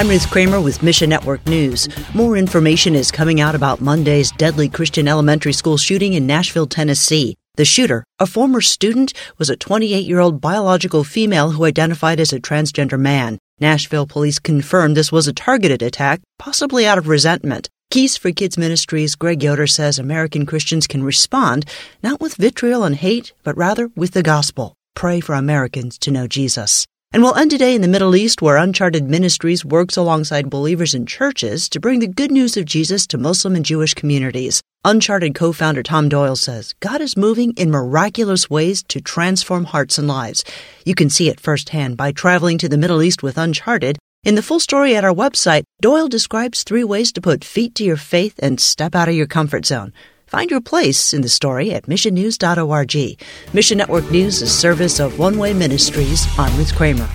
I'm Ruth Kramer with Mission Network News. More information is coming out about Monday's deadly Christian elementary school shooting in Nashville, Tennessee. The shooter, a former student, was a 28 year old biological female who identified as a transgender man. Nashville police confirmed this was a targeted attack, possibly out of resentment. Keys for Kids Ministries Greg Yoder says American Christians can respond not with vitriol and hate, but rather with the gospel. Pray for Americans to know Jesus. And we'll end today in the Middle East, where Uncharted Ministries works alongside believers in churches to bring the good news of Jesus to Muslim and Jewish communities. Uncharted co founder Tom Doyle says God is moving in miraculous ways to transform hearts and lives. You can see it firsthand by traveling to the Middle East with Uncharted. In the full story at our website, Doyle describes three ways to put feet to your faith and step out of your comfort zone. Find your place in the story at missionnews.org. Mission Network News is a service of One Way Ministries. I'm Ruth Kramer.